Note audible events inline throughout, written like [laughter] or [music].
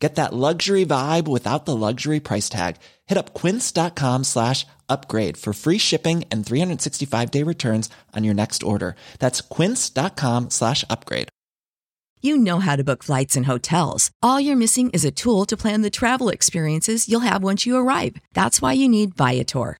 Get that luxury vibe without the luxury price tag. Hit up quince.com slash upgrade for free shipping and 365 day returns on your next order. That's quince.com slash upgrade. You know how to book flights and hotels. All you're missing is a tool to plan the travel experiences you'll have once you arrive. That's why you need Viator.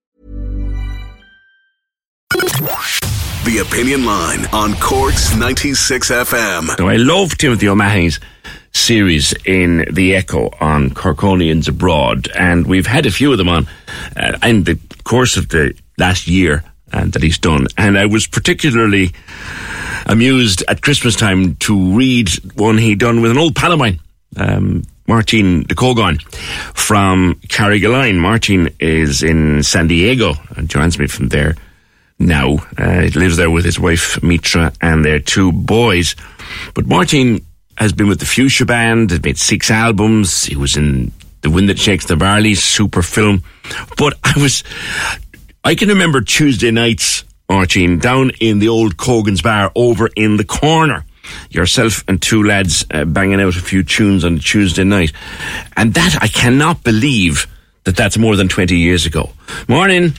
The Opinion Line on Cork's 96 FM. Now, I love Timothy O'Mahony's series in The Echo on Corkonians abroad, and we've had a few of them on uh, in the course of the last year uh, that he's done. And I was particularly amused at Christmas time to read one he done with an old pal of mine, um, Martin de Cógáin from Carrigaline. Martin is in San Diego and joins me from there now. Uh, he lives there with his wife Mitra and their two boys. But Martin has been with the Fuchsia Band, has made six albums. He was in The Wind That Shakes the Barley, super film. But I was, I can remember Tuesday nights, Martin, down in the old Cogan's Bar over in the corner. Yourself and two lads uh, banging out a few tunes on a Tuesday night. And that, I cannot believe that that's more than 20 years ago. Morning.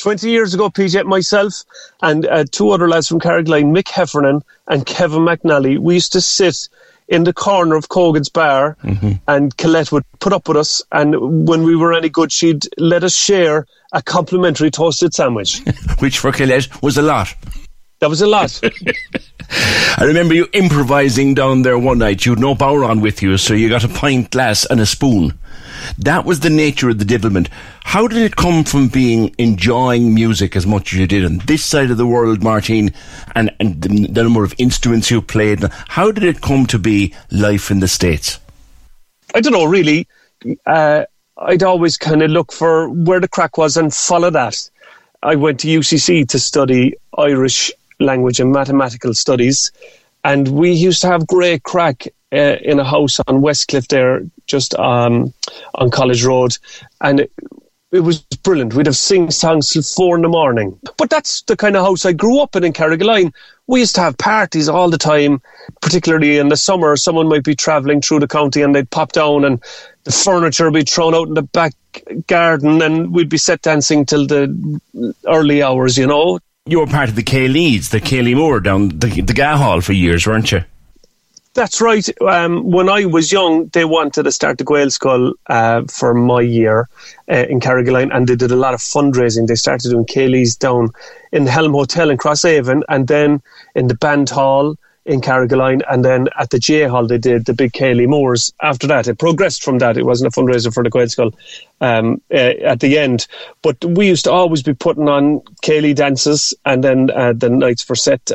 20 years ago, PJ, myself and uh, two other lads from Carrigaline, Mick Heffernan and Kevin McNally, we used to sit in the corner of Cogan's bar Mm-hmm. and Colette would put up with us. And when we were any good, she'd let us share a complimentary toasted sandwich. [laughs] Which for Colette was a lot. That was a lot. [laughs] I remember you improvising down there one night. You had no bodhrán with you, so you got a pint glass and a spoon. That was the nature of the development. How did it come from being enjoying music as much as you did on this side of the world, Martin, and, and the, the number of instruments you played? How did it come to be life in the States? I don't know, really. Uh, I'd always kind of look for where the crack was and follow that. I went to UCC to study Irish language and mathematical studies, and we used to have great crack uh, in a house on Westcliff there, just um, on College Road, and it, it was brilliant. We'd have sing songs till four in the morning. But that's the kind of house I grew up in in Carrigaline. We used to have parties all the time, particularly in the summer. Someone might be travelling through the county and they'd pop down and the furniture would be thrown out in the back garden and we'd be set dancing till the early hours, you know. You were part of the Céilís, the Céilí Mór down the, the GAA Hall for years, weren't you? That's right. Um, when I was young, they wanted to start the Gaelscoil uh, for my year uh, in Carrigaline, and they did a lot of fundraising. They started doing Céilís down in the Helm Hotel in Crosshaven, and then in the Band Hall in Carrigaline, and then at the GAA Hall they did the big Céilí Mórs. After that, it progressed from that. It wasn't a fundraiser for the Gaelscoil um, uh, at the end, but we used to always be putting on Céilí dances, and then uh, the nights for set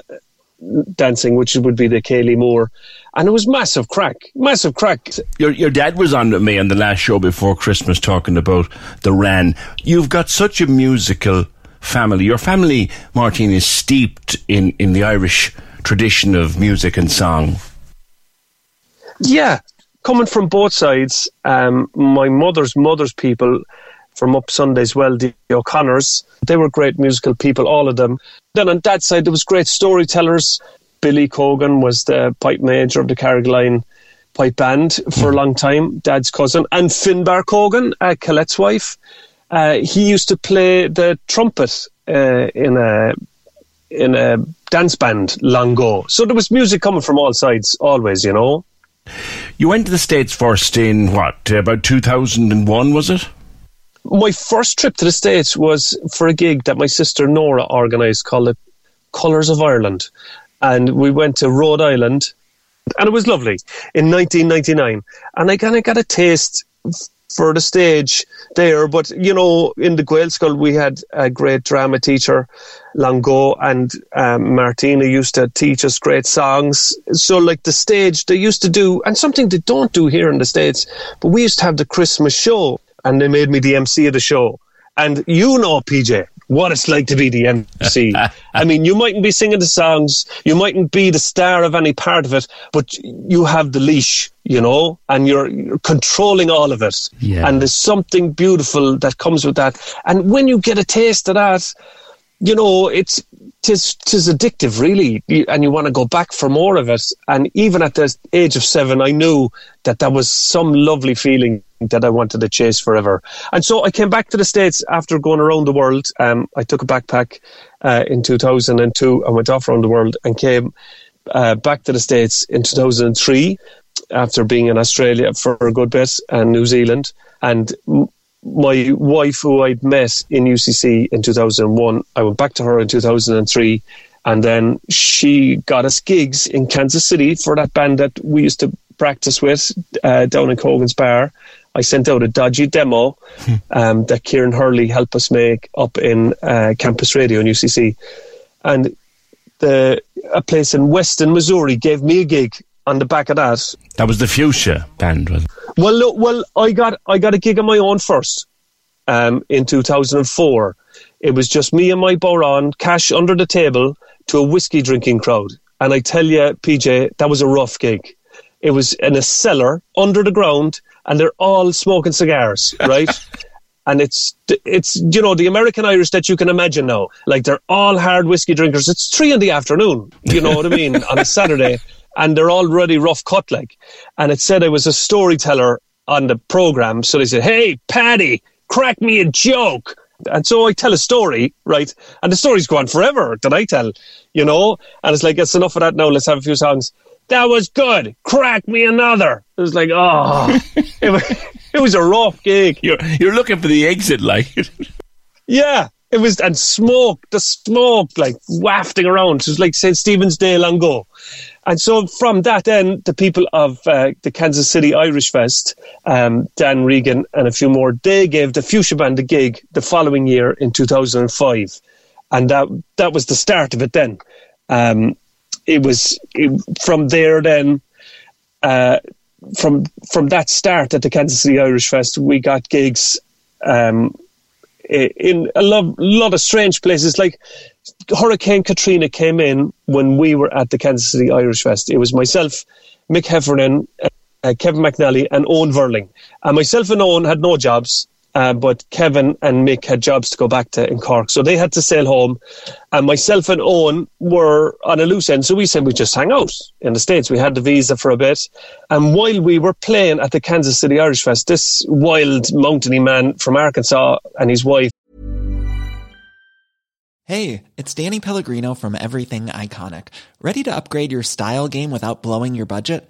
dancing, which would be the Céilí Mór. And it was massive crack, massive crack. Your your dad was on me on the last show before Christmas talking about the Ran. You've got such a musical family. Your family, Martin, is steeped in, in the Irish tradition of music and song. Yeah, coming from both sides, um, my mother's mother's people from up Sunday's Well, the O'Connors, they were great musical people, all of them. Then on dad's side, there was great storytellers. Billy Cogan was the pipe major of the Carrigaline pipe band for a long time, dad's cousin. And Finbar Cogan, uh, Colette's wife, uh, he used to play the trumpet uh, in a in a dance band long ago. So there was music coming from all sides, always, you know. You went to the States first in what, about 2001, was it? My first trip to the States was for a gig that my sister Nora organised called the Colours of Ireland. And we went to Rhode Island, and it was lovely in 1999. And I kind of got a taste for the stage there. But, you know, in the Gaelscoil, we had a great drama teacher, Lango, and um, Martina used to teach us great songs. So, like the stage, they used to do, and something they don't do here in the States, but we used to have the Christmas show, and they made me the MC of the show. And you know, PJ, what it's like to be the MC. [laughs] I mean, you mightn't be singing the songs, you mightn't be the star of any part of it, but you have the leash, you know, and you're, you're controlling all of it. Yeah. And there's something beautiful that comes with that. And when you get a taste of that, you know, it's tis tis addictive, really, and you want to go back for more of it. And even at the age of seven, I knew that that was some lovely feeling that I wanted to chase forever. And so I came back to the states after going around the world. Um, I took a backpack uh, in 2002 and went off around the world and came uh, back to the states in 2003 after being in Australia for a good bit and New Zealand. And my wife, who I'd met in UCC in 2001, I went back to her in 2003. And then she got us gigs in Kansas City for that band that we used to practice with uh, down in Cogan's Bar. I sent out a dodgy demo um, that Kieran Hurley helped us make up in uh, Campus Radio in UCC. And the a place in Western Missouri, gave me a gig on the back of that. That was the Fuchsia band, was it? Well, look, well, I got I got a gig on my own first um, in 2004. It was just me and my bodhrán, cash under the table to a whiskey drinking crowd. And I tell you, PJ, that was a rough gig. It was in a cellar under the ground, and they're all smoking cigars, [laughs] right? and it's it's you know the American Irish that you can imagine now. Like they're all hard whiskey drinkers. It's three in the afternoon. You know what I mean on a [laughs] Saturday, and they're already rough cut like. And it said I was a storyteller on the program, so they said, "Hey, Paddy, crack me a joke." And so I tell a story, right? And the story's gone forever that I tell, you know. And it's like it's enough of that now. Let's have a few songs. That was good. Crack me another. It was like, oh, [laughs] it was, it was a rough gig. You're you're looking for the exit, like. [laughs] Yeah, it was, and smoke, the smoke like wafting around. It was like St. Stephen's Day long ago. And so from that, end, the people of uh, the Kansas City Irish Fest, um, Dan Regan and a few more, they gave the Fuchsia Band a gig the following year in 2005. And that, that was the start of it then. Um, it was it, from there then, uh, from from that start at the Kansas City Irish Fest, we got gigs um, in a lot, lot of strange places. Like Hurricane Katrina came in when we were at the Kansas City Irish Fest. It was myself, Mick Heffernan, uh, Kevin McNally, and Owen Verling. And myself and Owen had no jobs, uh, but Kevin and Mick had jobs to go back to in Cork. So they had to sail home. And myself and Owen were on a loose end. So we said we'd just hang out in the States. We had the visa for a bit. And while we were playing at the Kansas City Irish Fest, this wild mountainy man from Arkansas and his wife, Hey, it's Danny Pellegrino from Everything Iconic. Ready to upgrade your style game without blowing your budget?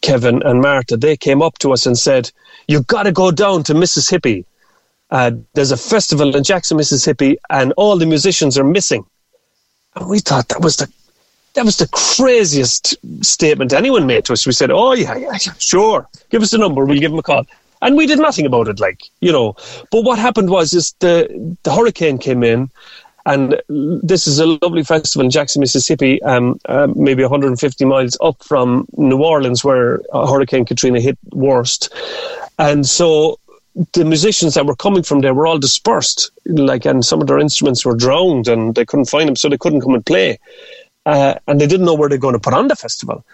Kevin and Martha, they came up to us and said, "You've got to go down to Mississippi. Uh, there's a festival in Jackson, Mississippi, and all the musicians are missing." And we thought that was the that was the craziest statement anyone made to us. We said, "Oh yeah, yeah, sure. Give us the number. We'll give them a call." And we did nothing about it, like you know. But what happened was, is the the hurricane came in, And this is a lovely festival in Jackson, Mississippi, um, uh, maybe 150 miles up from New Orleans, where Hurricane Katrina hit worst. And so the musicians that were coming from there were all dispersed, like, and some of their instruments were drowned, and they couldn't find them, so they couldn't come and play. Uh, and they didn't know where they're going to put on the festival.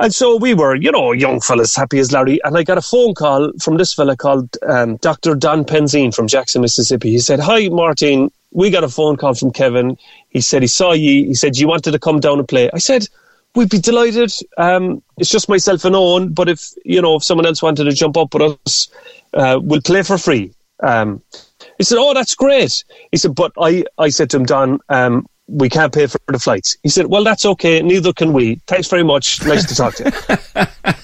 And so we were, you know, young fellas, happy as Larry. And I got a phone call from this fella called um, Dr. Don Penzine from Jackson, Mississippi. He said, Hi, Martin. We got a phone call from Kevin. He said he saw you. He said you wanted to come down and play. I said, We'd be delighted. Um, it's just myself and Owen, but if you know if someone else wanted to jump up with us, uh, we'll play for free. Um, he said, "Oh, that's great." He said, "But I, I said to him, Don, um, we can't pay for the flights. He said, Well, that's okay. Neither can we. Thanks very much. Nice to talk to you. [laughs]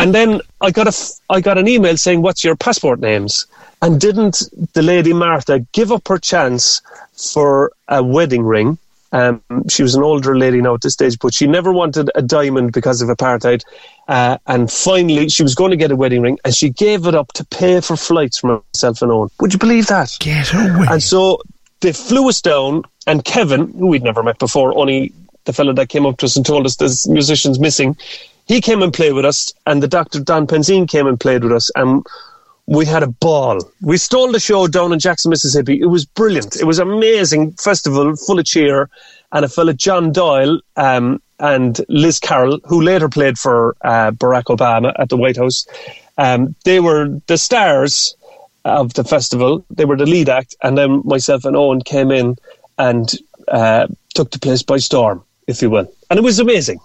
and then I got, a, I got an email saying, What's your passport names? And didn't the lady Martha give up her chance for a wedding ring? Um, she was an older lady now at this stage, but she never wanted a diamond because of apartheid. Uh, and finally, she was going to get a wedding ring, and she gave it up to pay for flights for herself and Owen. Would you believe that? Get away. And so they flew us down, and Kevin, who we'd never met before, only the fellow that came up to us and told us there's musicians missing, he came and played with us, and the Dr. Don Penzine came and played with us, and we had a ball. We stole the show down in Jackson, Mississippi. It was brilliant. It was amazing festival, full of cheer, and a fellow John Doyle um, and Liz Carroll, who later played for uh, Barack Obama at the White House. Um, they were the stars of the festival. They were the lead act, and then myself and Owen came in and uh, took the place by storm, if you will. And it was amazing.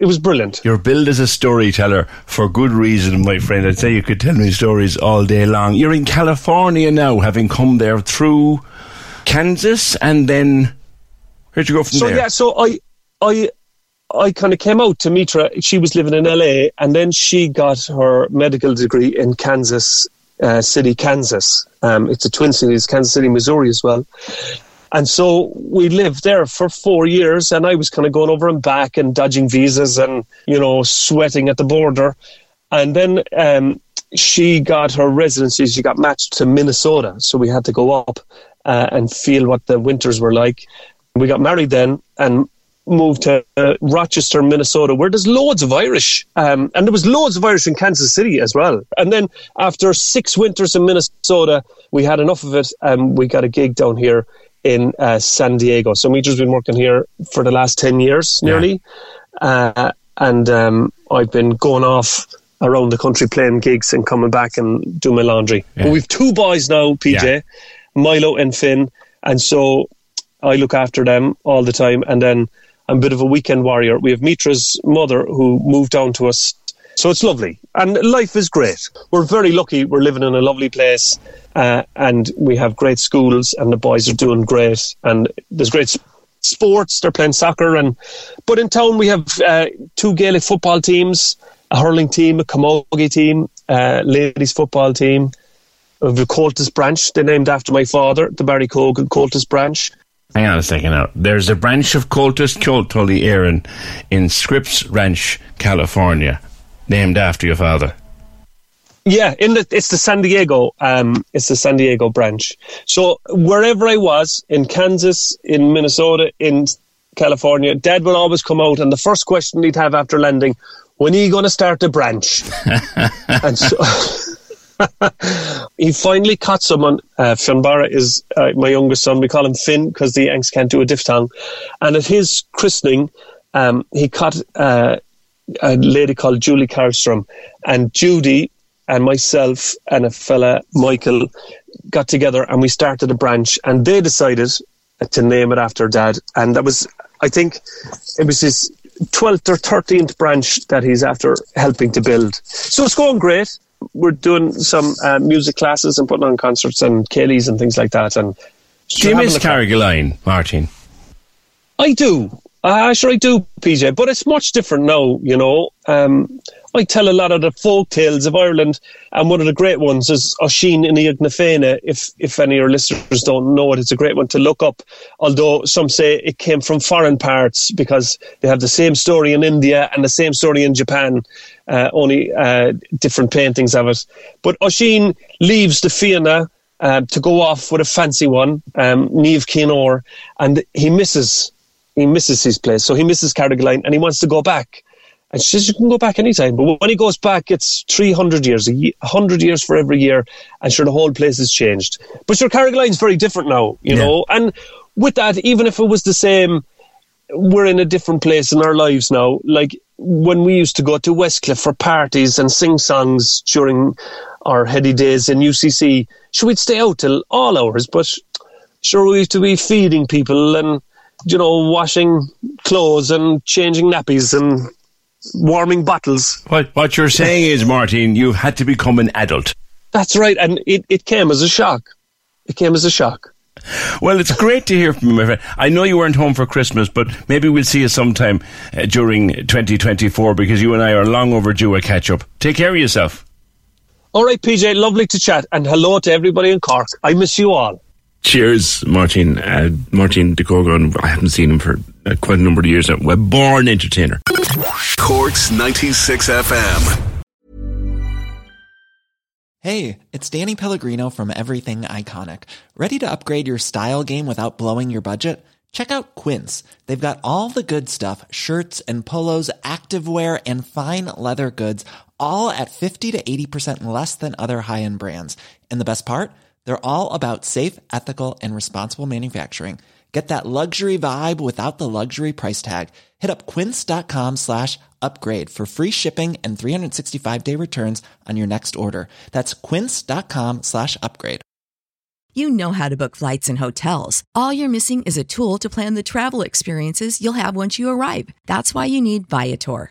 It was brilliant. You're billed as a storyteller for good reason, my friend. I'd say you could tell me stories all day long. You're in California now, having come there through Kansas, and then where'd you go from so, there? So yeah, so I, I, I kind of came out to meet her. She was living in LA, and then she got her medical degree in Kansas uh, City, Kansas. Um, it's a twin city, it's Kansas City, Missouri as well. And so we lived there for four years, and I was kind of going over and back and dodging visas and, you know, sweating at the border. And then um, she got her residency, she got matched to Minnesota. So we had to go up uh, and feel what the winters were like. We got married then, and moved to uh, Rochester, Minnesota, where there's loads of Irish. Um, and there was loads of Irish in Kansas City as well. And then after six winters in Minnesota, we had enough of it and we got a gig down here in uh, San Diego. So Mitra's been working here for the last 10 years nearly. Yeah. Uh, and um, I've been going off around the country playing gigs and coming back and doing my laundry. Yeah. But we've two boys now, PJ, yeah. Milo and Finn. And so I look after them all the time. And then I'm a bit of a weekend warrior. We have Mitra's mother who moved down to us. So it's lovely. And life is great. We're very lucky. We're living in a lovely place. Uh, and we have great schools and the boys are doing great. And there's great sports. They're playing soccer. And But in town we have uh, two Gaelic football teams, a hurling team, a camogie team, uh, ladies football team. Of the Comhaltas branch, they named after my father, the Barry Cogan Comhaltas branch. Hang on a second now. There's a branch of Comhaltas Ceoltóirí Éireann in Scripps Ranch, California, named after your father. Yeah, in the it's the San Diego um it's the San Diego branch. So wherever I was in Kansas, in Minnesota, in California, Dad would always come out, and the first question he'd have after landing, "When are you going to start the branch?" [laughs] and so. [laughs] he finally caught someone. Uh, is uh, my youngest son. We call him Finn because the Yanks can't do a diphthong. And at his christening, um, he caught uh, a lady called Julie Karlstrom. And Judy and myself and a fella, Michael, got together and we started a branch. And they decided to name it after dad. And that was, I think, it was his 12th or 13th branch that he's after helping to build. So it's going great we're doing some uh, music classes and putting on concerts and céilís and things like that. And do you miss Carrigaline, Martin? I do. Uh, sure, I do, PJ. But it's much different now. You know, um, I tell a lot of the folk tales of Ireland, and one of the great ones is Oisín Ina Féine. If if any of your listeners don't know it, it's a great one to look up. Although some say it came from foreign parts because they have the same story in India and the same story in Japan, uh, only uh, different paintings of it. But Oisín leaves the Fianna um, to go off with a fancy one, um, Niamh Chinn Óir, and he misses. He misses his place, so he misses Carrigaline, and he wants to go back. And she says, You can go back anytime. But when he goes back, it's 300 years, a 100 years for every year. And sure, the whole place has changed. But sure, Carrigaline's very different now, you Yeah. know. And with that, even if it was the same, we're in a different place in our lives now. Like when we used to go to Westcliff for parties and sing songs during our heady days in UCC, sure, we'd stay out till all hours. But sure, we used to be feeding people and, you know, washing clothes and changing nappies and warming bottles. What, what you're saying is, Martin, you've had to become an adult. That's right. And it, it came as a shock. It came as a shock. Well, it's great to hear from you, my friend. I know you weren't home for Christmas, but maybe we'll see you sometime uh, during 2024 because you and I are long overdue a catch up. Take care of yourself. All right, PJ, lovely to chat. And hello to everybody in Cork. I miss you all. Cheers, Martin. Uh, Martin de Cógáin, I haven't seen him for uh, quite a number of years now. A born entertainer. Cork's 96 FM. Hey, it's Danny Pellegrino from Everything Iconic. Ready to upgrade your style game without blowing your budget? Check out Quince. They've got all the good stuff shirts and polos, activewear, and fine leather goods, all at 50 to 80% less than other high end brands. And the best part? They're all about safe, ethical, and responsible manufacturing. Get that luxury vibe without the luxury price tag. Hit up quince.com slash upgrade for free shipping and 365 day returns on your next order. That's quince.com slash upgrade. You know how to book flights and hotels. All you're missing is a tool to plan the travel experiences you'll have once you arrive. That's why you need Viator.